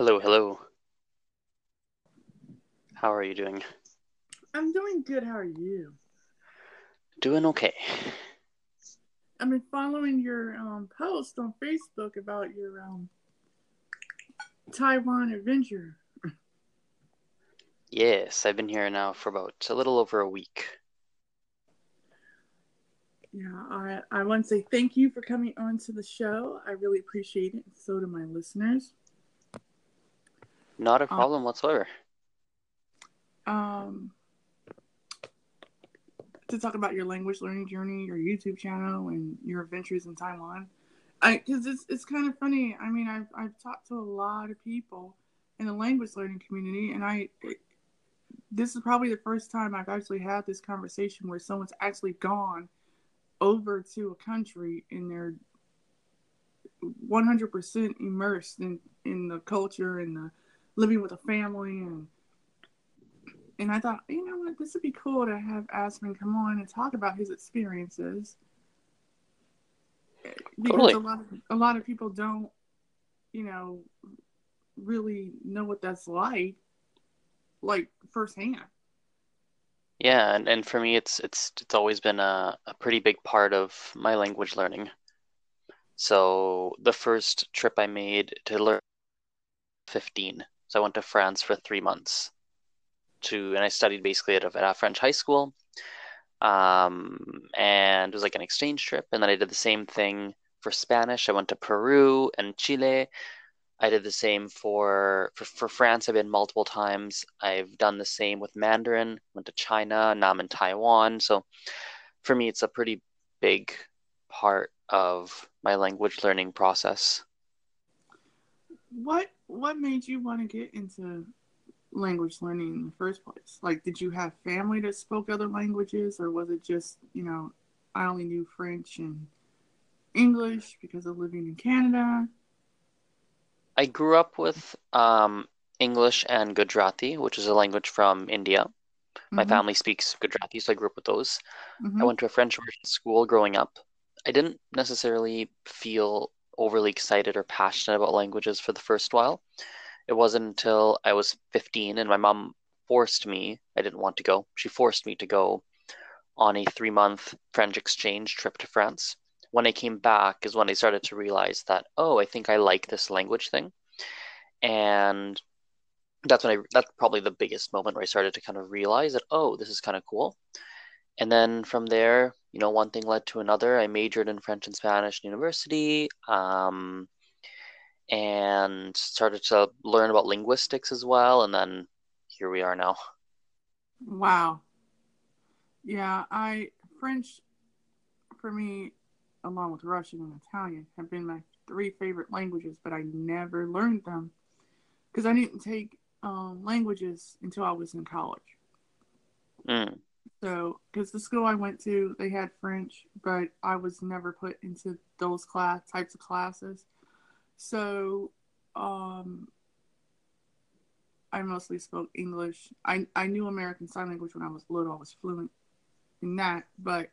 Hello, hello. How are you doing? I'm doing good. How are you? Doing okay. I've been following your um, post on Facebook about your um, Taiwan adventure. Yes, I've been here now for about a little over a week. Yeah, I, I want to say thank you for coming on to the show. I really appreciate it. So do my listeners. Not a Uh, problem whatsoever. Um, to talk about your language learning journey, your YouTube channel, and your adventures in Taiwan. I because it's it's kind of funny. I mean, I've I've talked to a lot of people in the language learning community, and I it, this is probably the first time I've actually had this conversation where someone's actually gone over to a country and they're 100% immersed in in the culture and the living with a family and and I thought, you know what, this would be cool to have Aspen come on and talk about his experiences. Because Totally. a lot of a lot of people don't, you know, really know what that's like, like firsthand. Yeah, and, and for me it's it's it's always been a, a pretty big part of my language learning. So the first trip I made to learn 15. So I went to France for three months to and I studied basically at a, at a French high school. Um, and it was like an exchange trip. And then I did the same thing for Spanish. I went to Peru and Chile. I did the same for, for for France. I've been multiple times. I've done the same with Mandarin. Went to China. Now I'm in Taiwan. So for me, it's a pretty big part of my language learning process. What what made you want to get into language learning in the first place? Like, did you have family that spoke other languages, or was it just, you know, I only knew French and English because of living in Canada? I grew up with um, English and Gujarati, which is a language from India. My Mhm, family speaks Gujarati, so I grew up with those. I mhm. went to a French immersion school growing up. I didn't necessarily feel overly excited or passionate about languages for the first while. It wasn't until I was 15 and my mom forced me, I didn't want to go. She forced me to go on a three month French exchange trip to France. When I came back is when I started to realize that, oh, I think I like this language thing. And that's when I, that's probably the biggest moment where I started to kind of realize that, oh, this is kind of cool. And then from there, you know, one thing led to another. I majored in French and Spanish in university, um, and started to learn about linguistics as well. And then here we are now. Wow. Yeah, I French for me, along with Russian and Italian, have been my three favorite languages, but I never learned them because I didn't take um, languages until I was in college. Mm, So, because the school I went to, they had French, but I was never put into those class types of classes. So, um, I mostly spoke English. I I knew American Sign Language when I was little. I was fluent in that, but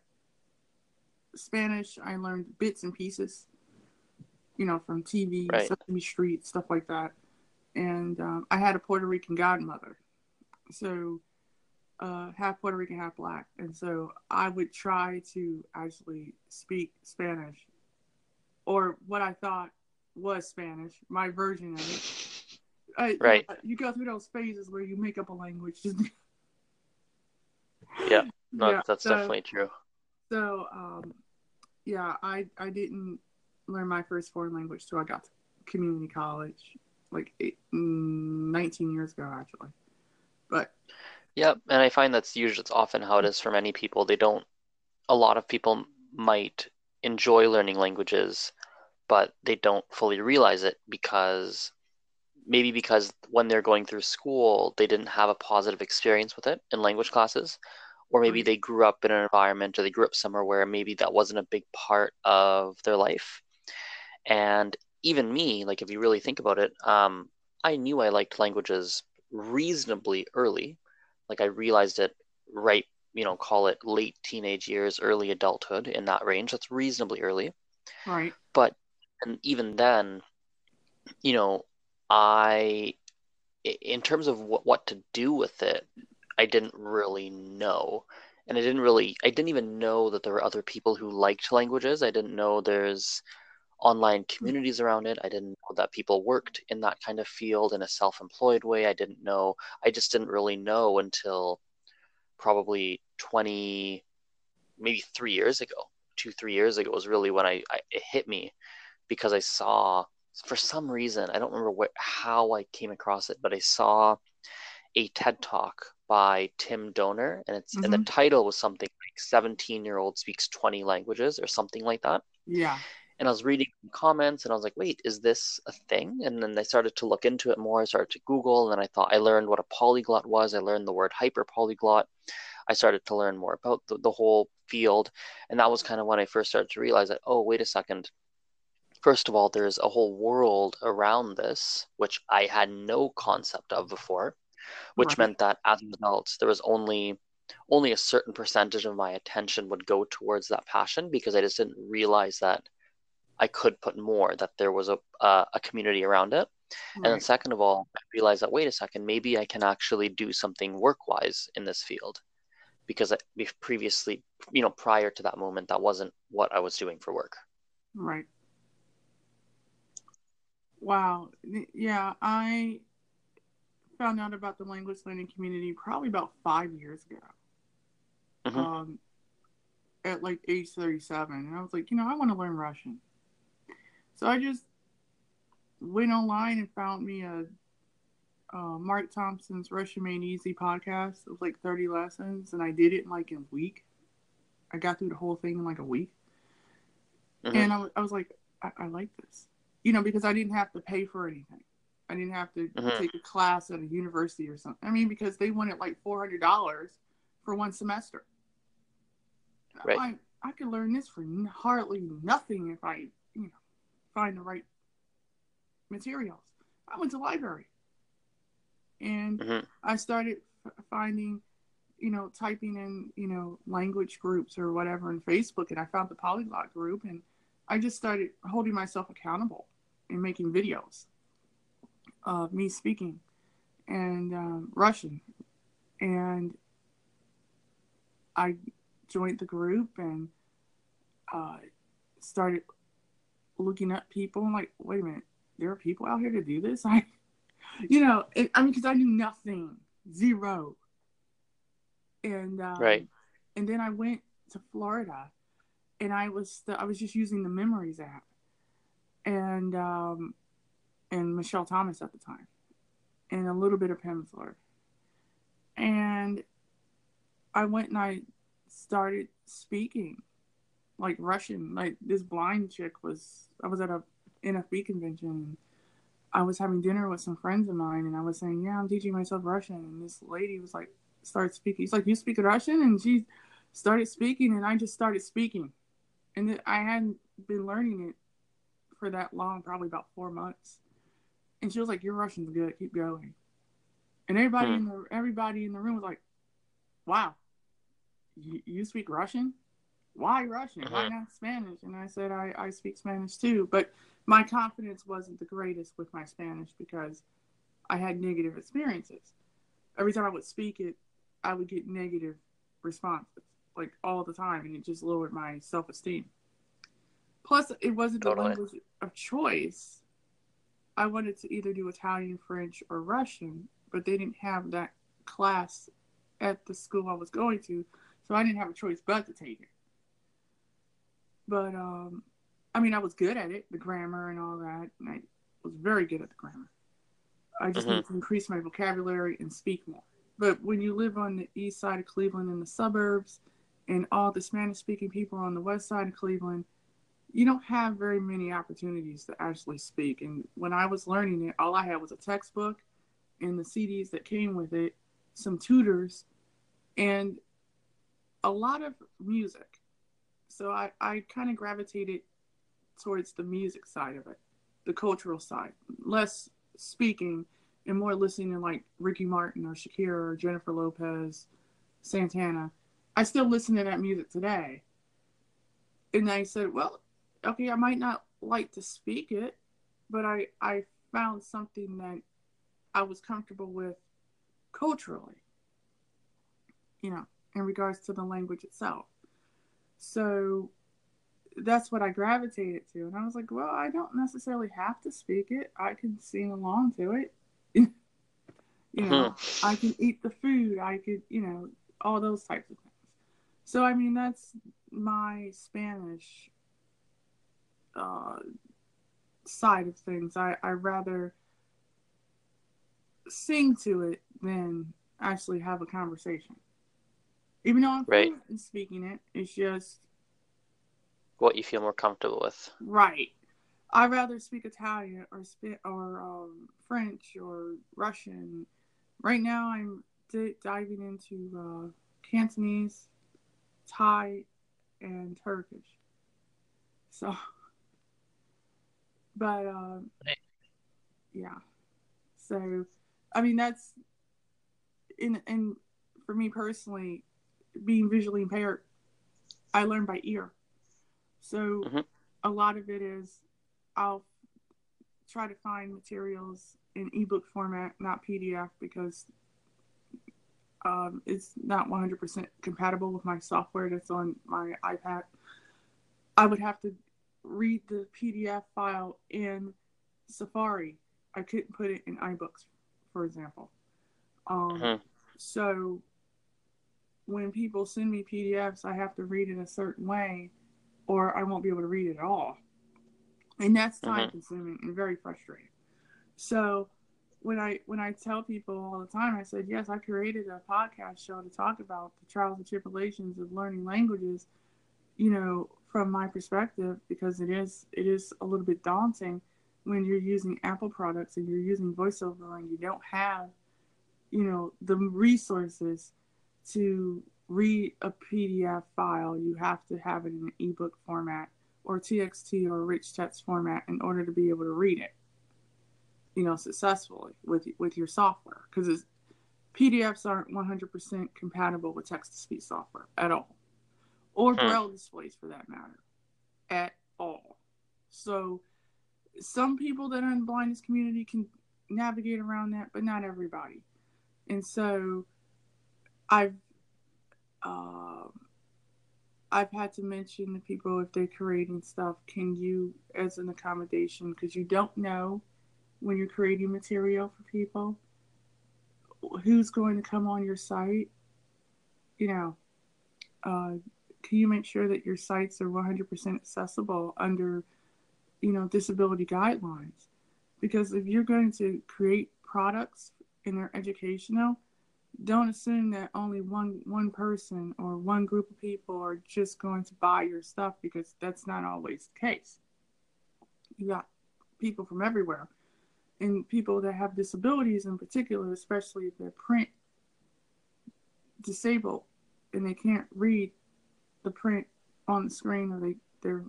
Spanish I learned bits and pieces, you know, from TV, right. Sesame Street, stuff like that. And um, I had a Puerto Rican godmother, so uh, half Puerto Rican, half black, and so I would try to actually speak Spanish, or what I thought was Spanish, my version of it. I, Right. You go through those phases where you make up a language. Yeah. No, yeah. that's so, definitely true. So, um, yeah, I I didn't learn my first foreign language till I got to community college, like eight, mm, 19 years ago, actually. But Yep. And I find that's usually it's often how it is for many people. They don't, a lot of people might enjoy learning languages, but they don't fully realize it because maybe because when they're going through school, they didn't have a positive experience with it in language classes, or maybe they grew up in an environment or they grew up somewhere where maybe that wasn't a big part of their life. And even me, like if you really think about it, um, I knew I liked languages reasonably early. Like I realized it right, you know, call it late teenage years, early adulthood in that range. That's reasonably early. right, But and even then, you know, I, in terms of what, what to do with it, I didn't really know. And I didn't really, I didn't even know that there were other people who liked languages. I didn't know there's online communities around it. I didn't know that people worked in that kind of field in a self employed way. I didn't know, I just didn't really know until probably 20, maybe three years ago, two, three years ago was really when I, I it hit me because I saw, for some reason, I don't remember how I came across it, but I saw a TED talk by Tim Doner, and it's mm-hmm. and the mm-hmm. title was something like 17 year old speaks 20 languages or something like that. Yeah and I was reading comments and I was like, wait, is this a thing? And then I started to look into it more. I started to Google and then I thought I learned what a polyglot was. I learned the word hyper polyglot. I started to learn more about the, the whole field. And that was kind of when I first started to realize that, oh, wait a second. First of all, there's a whole world around this, which I had no concept of before, which right. meant that as an adult, there was only only a certain percentage of my attention would go towards that passion because I just didn't realize that I could put more, that there was a, uh, a community around it. Right. And then second of all, I realized that, wait a second, maybe I can actually do something work-wise in this field because I, previously, you know, prior to that moment, that wasn't what I was doing for work. Right. Wow. Yeah, I found out about the language learning community probably about five years ago. Mm-hmm. Um, at like age 37. And I was like, you know, I want to learn Russian. So I just went online and found me a uh, Mark Thompson's Russian Made Easy podcast. It was like 30 lessons, and I did it in like a week. I got through the whole thing in like a week. Mm-hmm. And I, I was like, I, I, like this. You know, because I didn't have to pay for anything. I didn't have to mm-hmm. take a class at a university or something. I mean, because they wanted like $400 for one semester. Right. I, I could learn this for hardly nothing if I, find the right materials. I went to library and mm-hmm. I started finding, you know, typing in, you know, language groups or whatever in Facebook, and I found the polyglot group, and I just started holding myself accountable and making videos of me speaking and um, Russian, and I joined the group and uh, started looking at people and like, wait a minute, there are people out here to do this. I, you know, it, I mean, because I knew nothing, zero. And um, right. And then I went to Florida, and I was the, I was just using the Memrise app, and um, and Michel Thomas at the time, and a little bit of Pimsleur. And I went and I started speaking like Russian. Like this blind chick was. I was at a NFB convention. I was having dinner with some friends of mine, and I was saying, "Yeah, I'm teaching myself Russian." And this lady was like, "Start speaking." He's like, "You speak Russian?" And she started speaking, and I just started speaking, and I hadn't been learning it for that long, probably about four months. And she was like, "Your Russian's good. Keep going." And everybody hmm. in the everybody in the room was like, "Wow, you, you speak Russian?" Why Russian? Why uh-huh. not Spanish? And I said, I, I speak Spanish too. But my confidence wasn't the greatest with my Spanish because I had negative experiences. Every time I would speak it, I would get negative responses, like all the time, and it just lowered my self esteem. Plus, it wasn't totally. the language of choice. I wanted to either do Italian, French, or Russian, but they didn't have that class at the school I was going to, so I didn't have a choice but to take it. But um, I mean, I was good at it, the grammar and all that, and I was very good at the grammar. I just mm-hmm. need to increase my vocabulary and speak more. But when you live on the east side of Cleveland in the suburbs, and all the Spanish speaking people on the west side of Cleveland, you don't have very many opportunities to actually speak. And when I was learning it, all I had was a textbook and the CDs that came with it, some tutors, and a lot of music. So I, I kind of gravitated towards the music side of it, the cultural side, less speaking and more listening to like Ricky Martin or Shakira or Jennifer Lopez, Santana. I still listen to that music today. And I said, well, okay, I might not like to speak it, but I, I found something that I was comfortable with culturally, you know, in regards to the language itself. So that's what I gravitated to. And I was like, well, I don't necessarily have to speak it. I can sing along to it. you know. I can eat the food. I could, you know, all those types of things. So, I mean, that's my Spanish uh, side of things. I, I rather sing to it than actually have a conversation. Even though I'm right. speaking it, it's just what you feel more comfortable with. Right. I'd rather speak Italian or spit or um, French or Russian. Right now, I'm d- diving into uh, Cantonese, Thai, and Turkish. So, but uh, yeah. So, I mean, that's in and for me personally, being visually impaired, I learn by ear. So mm-hmm. a lot of it is I'll try to find materials in ebook format, not PDF, because um, it's not 100% compatible with my software that's on my iPad. I would have to read the PDF file in Safari. I couldn't put it in iBooks, for example. Um, mm-hmm. So when people send me PDFs, I have to read it a certain way or I won't be able to read it at all. And that's time mm-hmm. consuming and very frustrating. So when I when I tell people all the time, I said, yes, I created a podcast show to talk about the trials and tribulations of learning languages, you know, from my perspective, because it is it is a little bit daunting when you're using Apple products and you're using voiceover and you don't have, you know, the resources to read a PDF file, you have to have it in an ebook format or TXT or rich text format in order to be able to read it, you know, successfully with with your software because PDFs aren't 100% compatible with text to speech software at all, or hmm. braille displays for that matter, at all. So, some people that are in the blindness community can navigate around that, but not everybody. And so, I've um, I've had to mention to people if they're creating stuff, can you, as an accommodation, because you don't know when you're creating material for people, who's going to come on your site. You know, uh, can you make sure that your sites are 100% accessible under, you know, disability guidelines? Because if you're going to create products and they're educational, don't assume that only one one person or one group of people are just going to buy your stuff because that's not always the case. You got people from everywhere, and people that have disabilities in particular, especially if they're print disabled and they can't read the print on the screen or they their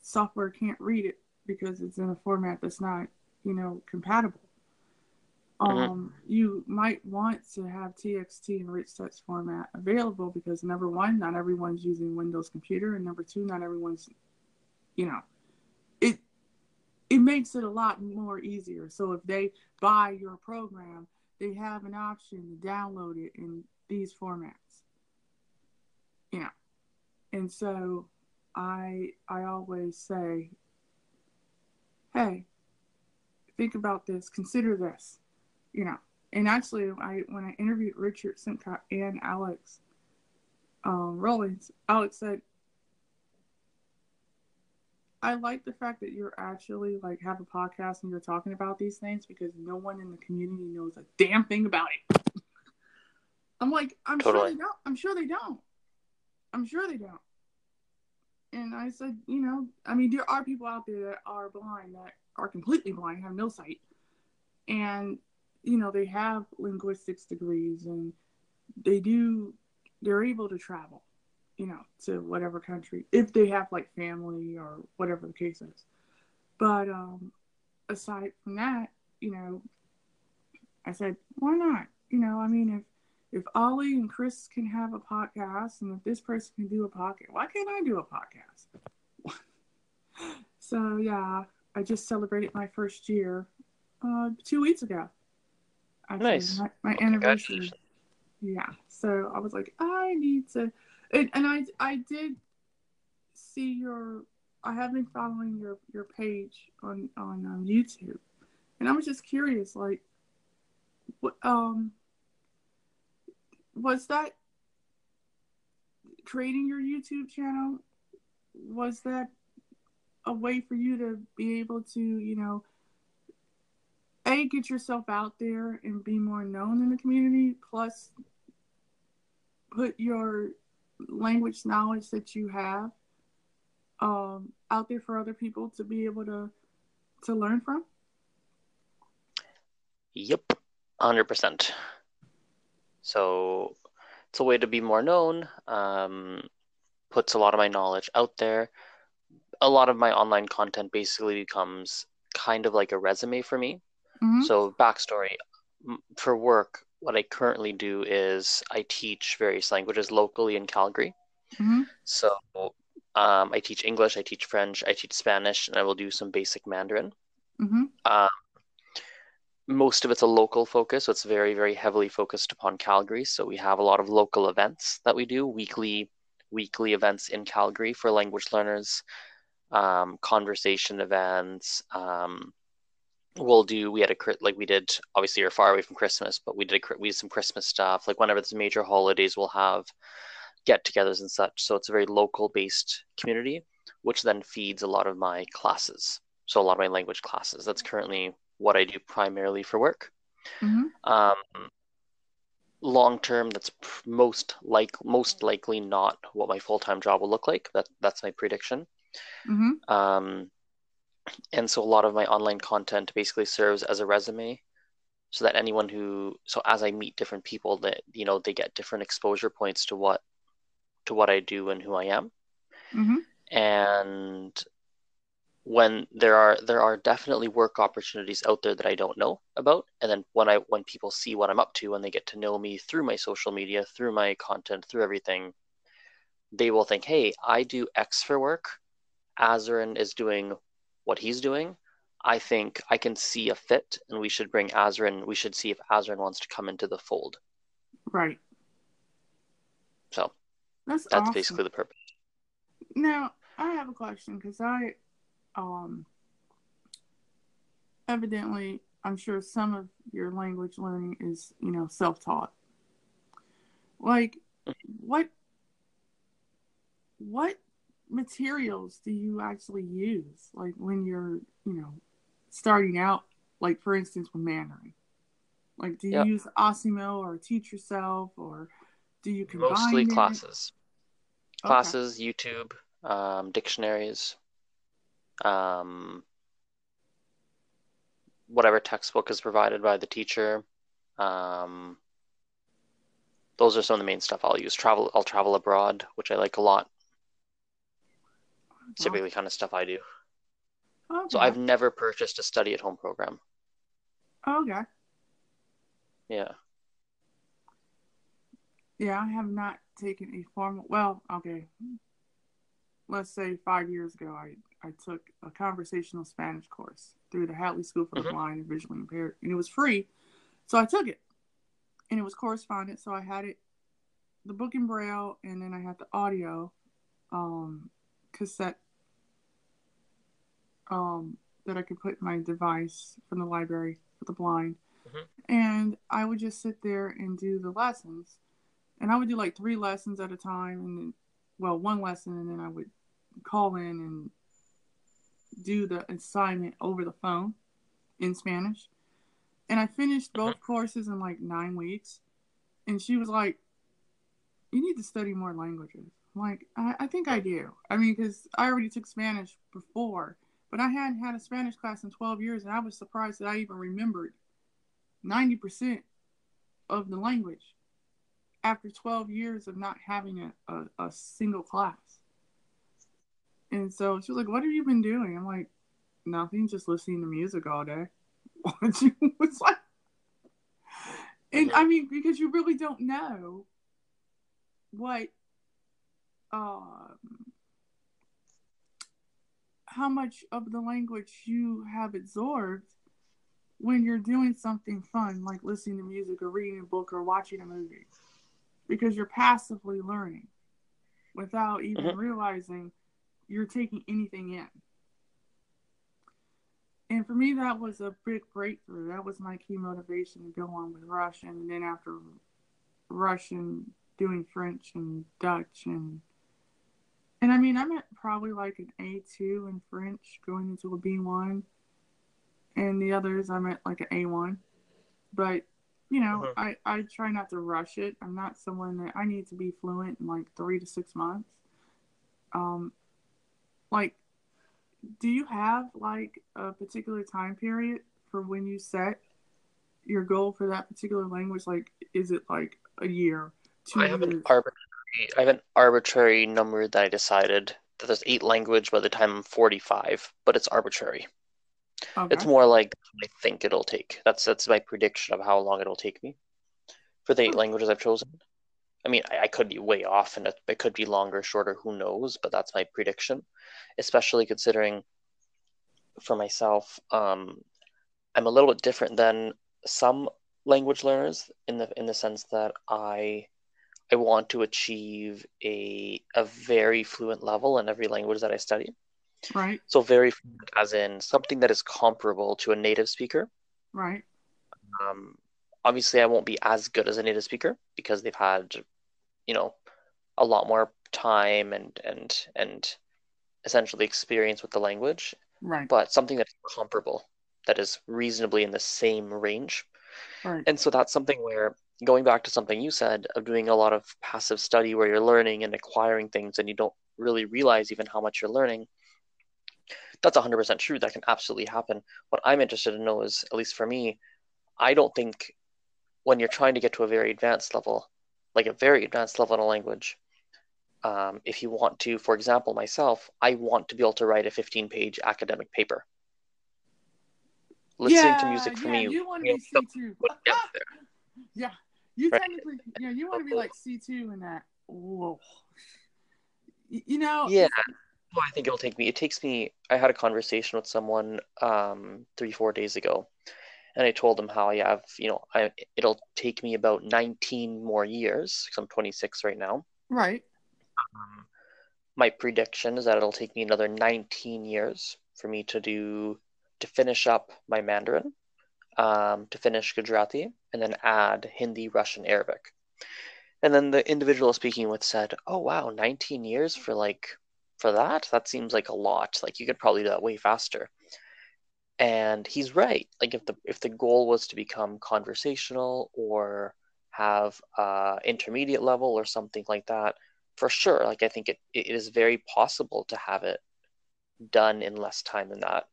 software can't read it because it's in a format that's not you know compatible. Um, mm-hmm. you might want to have TXT rich text format available because number one, not everyone's using Windows computer, and number two, not everyone's, you know, it it makes it a lot more easier. So if they buy your program, they have an option to download it in these formats. You know, and so I I always say, hey, think about this, consider this you know, and actually, I when I interviewed Richard Simcott and Alex um, Rawlings, Alex said, "I like the fact that you're actually like have a podcast and you're talking about these things because no one in the community knows a damn thing about it." I'm like, I'm totally. sure they don't. I'm sure they don't. I'm sure they don't. And I said, you know, I mean, there are people out there that are blind, that are completely blind, have no sight, and you know, they have linguistics degrees and they do, they're able to travel, you know, to whatever country if they have like family or whatever the case is. But um, aside from that, you know, I said, why not? You know, I mean, if if Ollie and Chris can have a podcast, and if this person can do a podcast, why can't I do a podcast? so yeah, I just celebrated my first year uh, two weeks ago. Actually, nice. My, my anniversary. Yeah. So I was like, I need to, and, and I I did see your. I have been following your your page on on um, YouTube, and I was just curious, like, what um was that creating your YouTube channel? Was that a way for you to be able to, you know, a get yourself out there and be more known in the community, plus put your language knowledge that you have um, out there for other people to be able to to learn from? Yep, hundred percent. So it's a way to be more known. Um, puts a lot of my knowledge out there. A lot of my online content basically becomes kind of like a resume for me. Mm-hmm. So backstory for work, what I currently do is I teach various languages locally in Calgary. Mm-hmm. So um, I teach English, I teach French, I teach Spanish, and I will do some basic Mandarin. Mm-hmm. Um, most of it's a local focus, so it's very, very heavily focused upon Calgary. So we have a lot of local events that we do, weekly, weekly events in Calgary for language learners, um, conversation events. Um, we'll do we had a like we did obviously you're far away from christmas but we did a, we did some christmas stuff like whenever there's major holidays we'll have get-togethers and such. So it's a very local based community which then feeds a lot of my classes. So a lot of my language classes. That's currently what i do primarily for work. Mm-hmm. um, long term that's most like most likely not what my full-time job will look like. That that's my prediction. Mm-hmm. um, and so a lot of my online content basically serves as a resume so that anyone who so as i meet different people that you know they get different exposure points to what to what i do and who i am. Mm-hmm. and when there are there are definitely work opportunities out there that i don't know about. And then when i when people see what i'm up to and they get to know me through my social media through my content through everything they will think hey i do x for work. Azren is doing what he's doing, I think I can see a fit, and we should bring Azrin. We should see if Azrin wants to come into the fold. Right. So that's that's awesome. basically the purpose. Now I have a question because I, um, evidently I'm sure some of your language learning is you know self taught. Like, mm-hmm. what what materials do you actually use like when you're you know starting out like for instance with mandarin like do you yep. use Assimil or teach yourself or do you combine mostly it? classes okay. classes youtube um, dictionaries um, whatever textbook is provided by the teacher um, those are some of the main stuff i'll use travel i'll travel abroad which i like a lot typically kind of stuff I do. Okay. So I've never purchased a study at home program. Okay. Yeah. Yeah, I have not taken a formal. Well, okay. Let's say five years ago, I I took a conversational Spanish course through the Hadley School for the mm-hmm. Blind and Visually Impaired, and it was free, so I took it, and it was correspondent. So I had it, the book in braille, and then I had the audio, um, cassette um, that I could put my device from the library for the blind. Mm-hmm. And I would just sit there and do the lessons. And I would do like three lessons at a time, and then, well, one lesson, and then I would call in and do the assignment over the phone in Spanish. And I finished both mm-hmm. courses in like nine weeks. And she was like, You need to study more languages. I'm like, I, I think I do. I mean, because I already took Spanish before but I hadn't had a Spanish class in 12 years, and I was surprised that I even remembered 90% of the language after 12 years of not having a, a, a single class. And so she was like, What have you been doing? I'm like, Nothing, just listening to music all day. was like, and I mean, because you really don't know what um, how much of the language you have absorbed when you're doing something fun, like listening to music or reading a book or watching a movie, because you're passively learning without even mm-hmm. realizing you're taking anything in. And for me, that was a big breakthrough. That was my key motivation to go on with Russian. And then after Russian, doing French and Dutch and and I mean, I'm at probably like an A2 in French, going into a B1, and the others I'm at like an A1. But you know, uh-huh. I I try not to rush it. I'm not someone that I need to be fluent in like three to six months. Um, like, do you have like a particular time period for when you set your goal for that particular language? Like, is it like a year, two I have years? an arbitrary I have an arbitrary number that I decided that there's eight language by the time I'm 45, but it's arbitrary. Okay. It's more like I think it'll take. That's that's my prediction of how long it'll take me for the eight oh. languages I've chosen. I mean, I, I, could be way off, and it, it could be longer, shorter. Who knows? But that's my prediction, especially considering for myself, um, I'm a little bit different than some language learners in the in the sense that I I want to achieve a a very fluent level in every language that I study. Right. So very fluent, as in something that is comparable to a native speaker. Right. Um, obviously, I won't be as good as a native speaker because they've had, you know, a lot more time and and and essentially experience with the language. Right. But something that's comparable, that is reasonably in the same range. Right. And so that's something where going back to something you said of doing a lot of passive study where you're learning and acquiring things and you don't really realize even how much you're learning that's 100% true. That can absolutely happen. What i'm interested to know is at least for me i don't think when you're trying to get to a very advanced level like a very advanced level in a language um, if you want to for example myself i want to be able to write a 15 page academic paper. Listening yeah, to music for yeah, me you want to be C2. yeah you right. technically, you know, you want to be like C two in that. Whoa. You know. Yeah. Well, I think it'll take me. It takes me. I had a conversation with someone um, three, four days ago, and I told them how I have, you know, I it'll take me about 19 more years because I'm 26 right now. Right. Um, my prediction is that it'll take me another 19 years for me to do to finish up my Mandarin um, to finish Gujarati and then add Hindi, Russian, Arabic. And then the individual speaking with said, "Oh wow, 19 years for like for that? That seems like a lot. Like you could probably do that way faster." And he's right. Like if the if the goal was to become conversational or have uh, intermediate level or something like that, for sure. Like I think it, it is very possible to have it done in less time than that.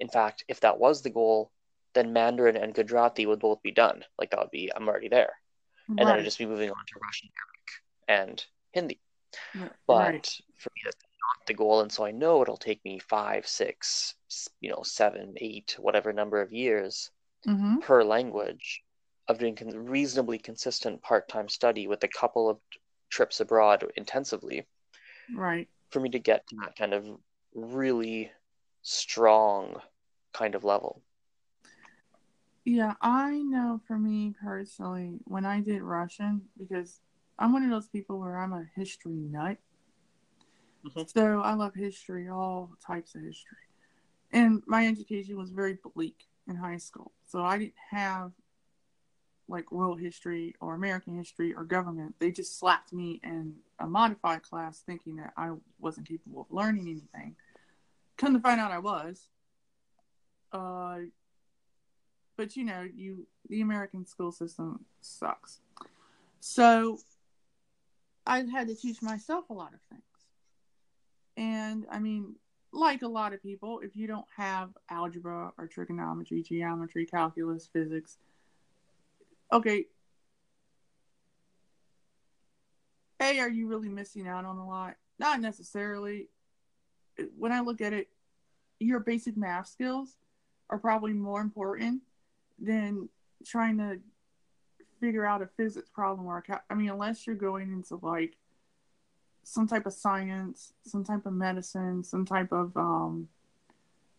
In fact, if that was the goal, then Mandarin and Gujarati would both be done. Like that would be I'm already there, and then I'd just be moving on to Russian, Arabic, and Hindi. But for me, that's not the goal, and so I know it'll take me five, six, you know, seven, eight, whatever number of years mm-hmm. per language of doing reasonably consistent part-time study with a couple of trips abroad intensively. Right. For me to get to that kind of really strong kind of level. Yeah, I know for me personally, when I did Russian, because I'm one of those people where I'm a history nut. Mm-hmm. So I love history, all types of history. And my education was very bleak in high school. So I didn't have like world history or American history or government. They just slapped me in a modified class thinking that I wasn't capable of learning anything. Come to find out I was. Uh, but you know, you the American school system sucks. So I had to teach myself a lot of things. And I mean, like a lot of people, if you don't have algebra or trigonometry, geometry, calculus, physics, okay, A, are you really missing out on a lot? Not necessarily. When I look at it, your basic math skills are probably more important than trying to figure out a physics problem or a, I mean, unless you're going into like some type of science, some type of medicine, some type of um,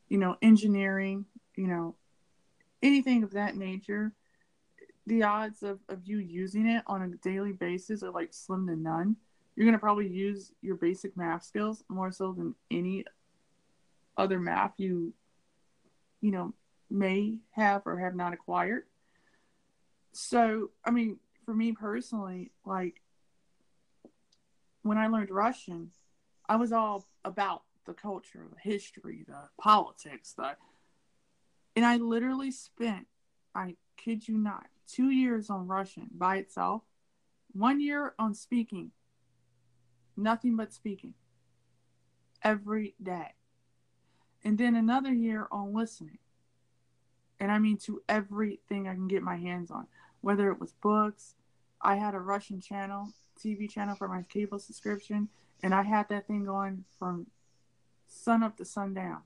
you know, engineering, you know, anything of that nature, the odds of, of you using it on a daily basis are like slim to none. You're going to probably use your basic math skills more so than any other math you, you know, may have or have not acquired. So, I mean, for me personally, like when I learned Russian, I was all about the culture, the history, the politics, the and I literally spent, I kid you not, two years on Russian by itself, one year on speaking, nothing but speaking every day. And then another year on listening. And I mean to everything I can get my hands on, whether it was books. I had a Russian channel, TV channel for my cable subscription, and I had that thing going from sun up to sundown.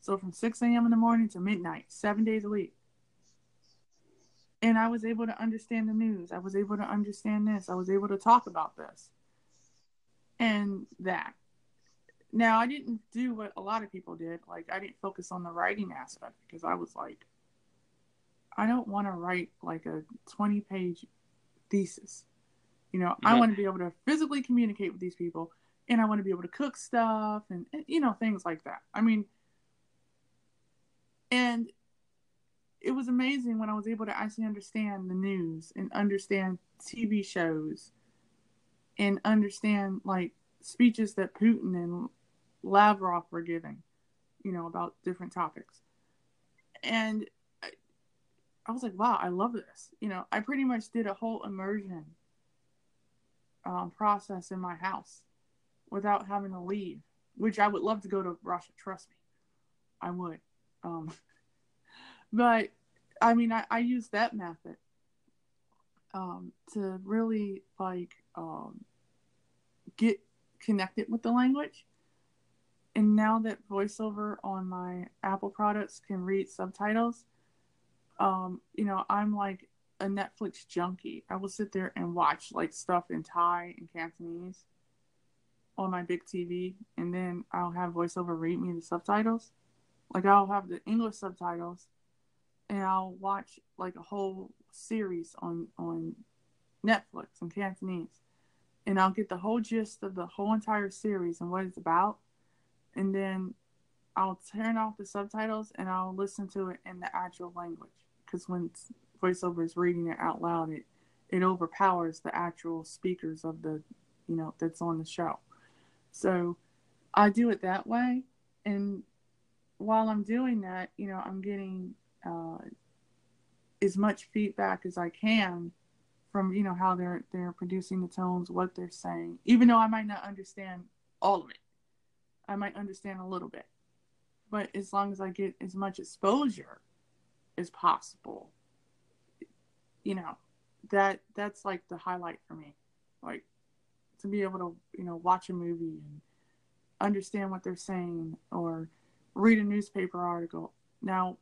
So from 6 a.m. in the morning to midnight, seven days a week. And I was able to understand the news. I was able to understand this. I was able to talk about this and that. Now, I didn't do what a lot of people did. Like, I didn't focus on the writing aspect because I was like, I don't want to write like a 20 page thesis. You know, I want to be able to physically communicate with these people and I want to be able to cook stuff and, and, you know, things like that. I mean, and it was amazing when I was able to actually understand the news and understand TV shows and understand like speeches that Putin and Lavrov were giving, you know, about different topics. And I, was like, wow, I love this. You know, I pretty much did a whole immersion um, process in my house without having to leave, which I would love to go to Russia. Trust me, I would. Um, but I mean, I, I use that method um, to really like um, get connected with the language. And now that voiceover on my Apple products can read subtitles, um, you know, I'm like a Netflix junkie. I will sit there and watch like stuff in Thai and Cantonese on my big TV, and then I'll have voiceover read me the subtitles. Like I'll have the English subtitles, and I'll watch like a whole series on on Netflix in Cantonese, and I'll get the whole gist of the whole entire series and what it's about, and then I'll turn off the subtitles and I'll listen to it in the actual language because when voiceover is reading it out loud, it it overpowers the actual speakers of the you know that's on the show. So I do it that way, and while I'm doing that, you know, I'm getting uh, as much feedback as I can from you know how they're they're producing the tones, what they're saying, even though I might not understand all of it. I might understand a little bit, but as long as I get as much exposure as possible, you know, that that's like the highlight for me. Like to be able to you know watch a movie and understand what they're saying or read a newspaper article. Now,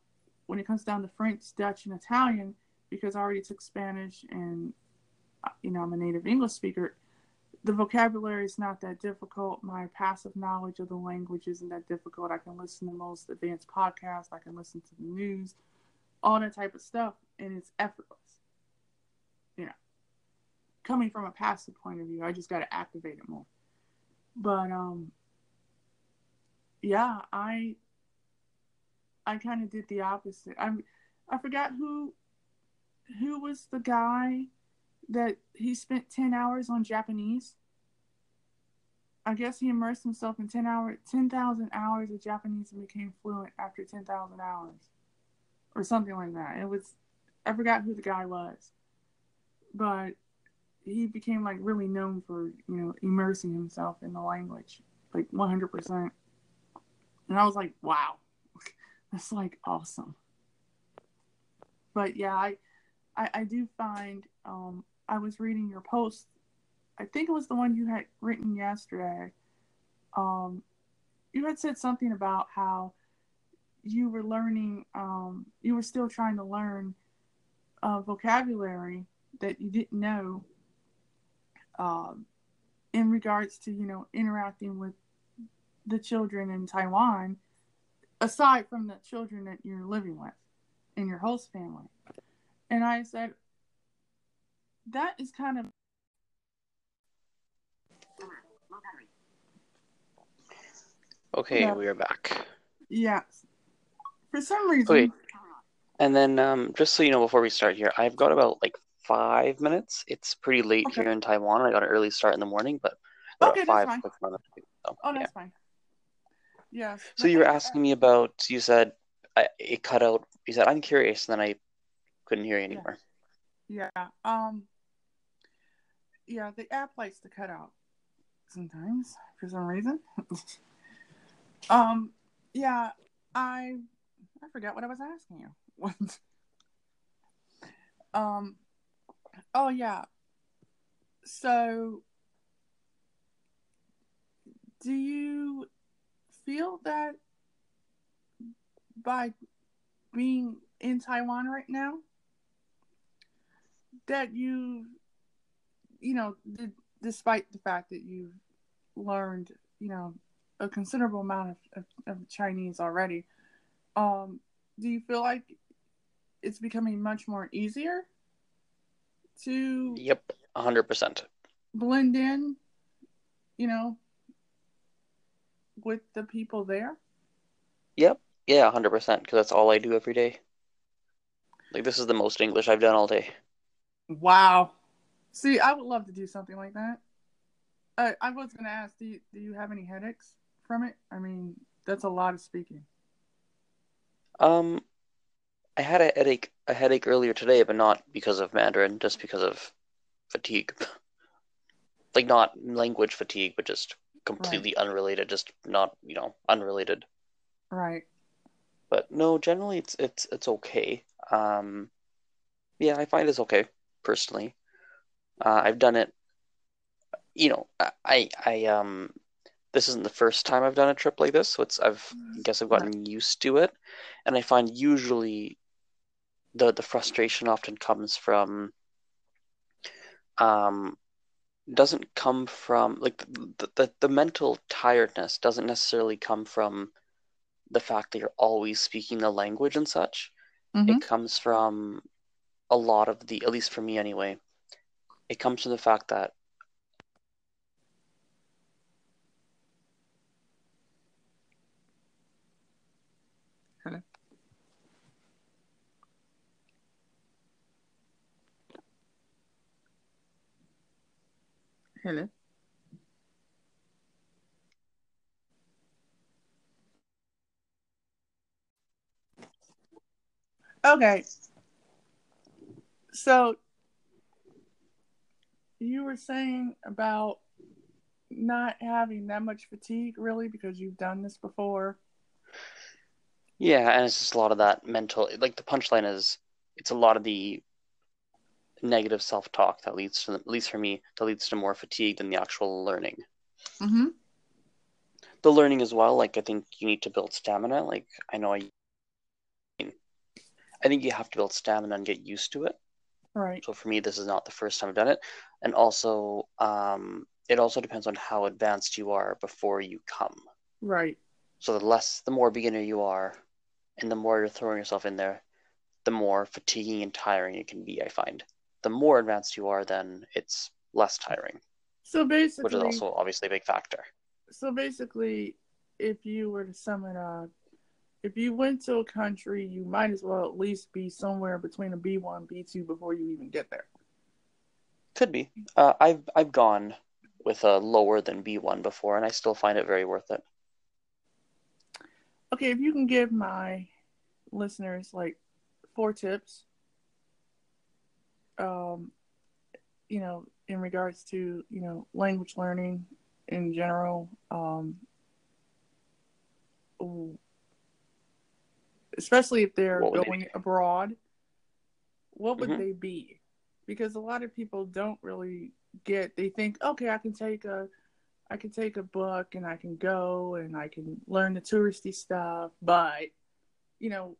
when it comes down to French, Dutch, and Italian, because I already took Spanish and uh, you know I'm a native English speaker, the vocabulary is not that difficult. My passive knowledge of the language isn't that difficult. I can listen to most advanced podcasts. I can listen to the news, all that type of stuff, and it's effortless. You know, coming from a passive point of view, I just got to activate it more. But um, yeah, I I kind of did the opposite. I I forgot who who was the guy that he spent 10 hours on Japanese. I guess he immersed himself in 10 hour 10,000 hours of Japanese and became fluent after 10,000 hours or something like that. It was I forgot who the guy was. But he became like really known for, you know, immersing himself in the language like 100%. And I was like, wow, that's like awesome. But yeah, I, I, I do find, um, I was reading your post. I think it was the one you had written yesterday. Um, you had said something about how you were learning, um, you were still trying to learn uh, vocabulary that you didn't know um, in regards to, you know, interacting with the children in Taiwan aside from the children that you're living with in your host family. And I said, that is kind of. Okay, Yeah. we are back. Yes. For some reason. Okay. And then, um, just so you know, before we start here, I've got about like five minutes. It's pretty late Okay. here in Taiwan. I got an early start in the morning, but about Okay, five fine. minutes. So, Oh, yeah. that's fine. Yes. So you were asking me about, you said I, it cut out. You said, I'm curious, and then I couldn't hear you anymore. Yeah. Um. Yeah, the app likes to cut out sometimes for some reason. um. Yeah. I I forgot what I was asking you. um. Oh yeah. So, do you feel that by being in Taiwan right now? that you you know d- despite the fact that you've learned you know a considerable amount of, of, of chinese already um do you feel like it's becoming much more easier to Yep, 100%. blend in you know with the people there Yep, yeah, 100%, because that's all I do every day. Like, this is the most English I've done all day. wow see i would love to do something like that uh, i was going to ask do you, do you have any headaches from it i mean that's a lot of speaking Um, I had a headache, a headache earlier today, but not because of Mandarin, just because of fatigue. Like, not language fatigue, but just completely unrelated, just not, you know, unrelated. right But no, generally it's it's it's okay. Um, yeah, I find it's okay personally. Uh, I've done it, you know, I I I, um this isn't the first time I've done a trip like this, so it's I've I guess I've gotten used to it, and I find usually the the frustration often comes from um doesn't come from like the, the the mental tiredness doesn't necessarily come from the fact that you're always speaking the language and such. Mhm. It comes from a lot of the, at least for me anyway, it comes from the fact that Hello. Okay. So you were saying about not having that much fatigue really because you've done this before. Yeah, and it's just a lot of that mental, like the punchline is, it's a lot of the negative self-talk that leads to, at least for me, that leads to more fatigue than the actual learning. Mm-hmm. The learning as well, like I think you need to build stamina. Like I know I, I think you have to build stamina and get used to it. Right. So for me, this is not the first time I've done it, and also, um, it also depends on how advanced you are before you come. Right. So the less, the more beginner you are, and the more you're throwing yourself in there, the more fatiguing and tiring it can be, I find. The more advanced you are, then it's less tiring, So basically, which is also obviously a big factor. so basically, if you were to sum it up, if you went to a country, you might as well at least be somewhere between a B one, B two before you even get there. Could be. Uh, I've I've gone with a lower than B1 before, and I still find it very worth it. Okay, if you can give my listeners like four tips, um, you know, in regards to you know language learning in general, um, especially if they're would they going abroad, what would Mhm. they be? Because a lot of people don't really get. They think, okay, I can take a, I can take a book and I can go and I can learn the touristy stuff, but you know,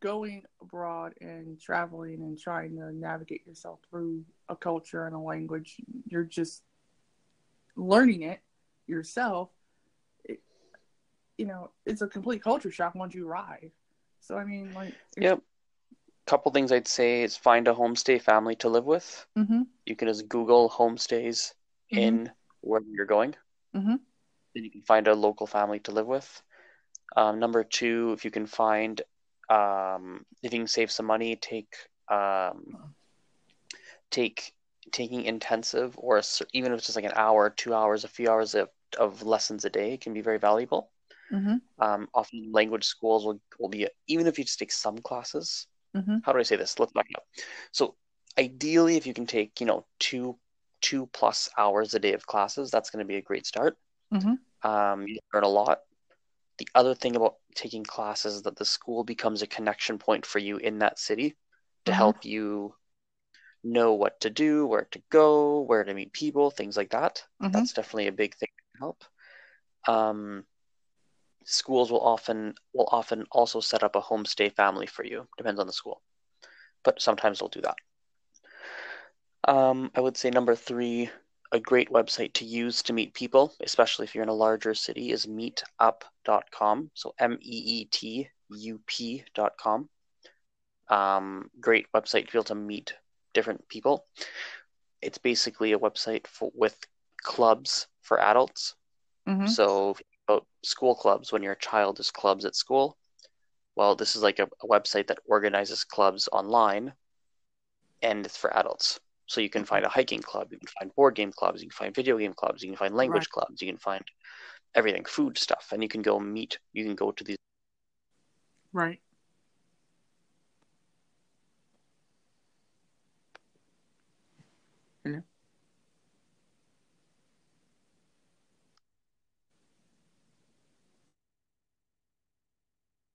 going abroad and traveling and trying to navigate yourself through a culture and a language, you're just learning it yourself. It, you know, it's a complete culture shock once you arrive. So I mean, like, Yep. Couple things I'd say is find a homestay family to live with. Mm-hmm. You can just Google homestays Mhm. in where you're going. Mhm. Then you can find a local family to live with. Um, number two, if you can find, um, if you can save some money, take um, take taking intensive or a, even if it's just like an hour, two hours, a few hours of, of lessons a day can be very valuable. Mm-hmm. Um, often language schools will, will be even if you just take some classes. Mhm. How do I say this? Let's back up. So ideally, if you can take you know two two plus hours a day of classes, that's going to be a great start. Mhm. Um, you learn a lot. The other thing about taking classes is that the school becomes a connection point for you in that city to Mhm. help you know what to do, where to go, where to meet people, things like that. Mhm. That's definitely a big thing to help. Um, schools will often will often also set up a homestay family for you. Depends on the school, but sometimes they'll do that. Um, I would say number three, a great website to use to meet people, especially if you're in a larger city, is meetup.com. So M E E T U P.com. Um, great website to be able to meet different people. It's basically a website for, with clubs for adults. Mhm. So, if you think about school clubs, when your child is clubs at school, well, this is like a, a website that organizes clubs online and it's for adults. So, you can find a hiking club, you can find board game clubs, you can find video game clubs, you can find language Right. clubs, you can find everything, food stuff, and you can go meet, you can go to these. Right.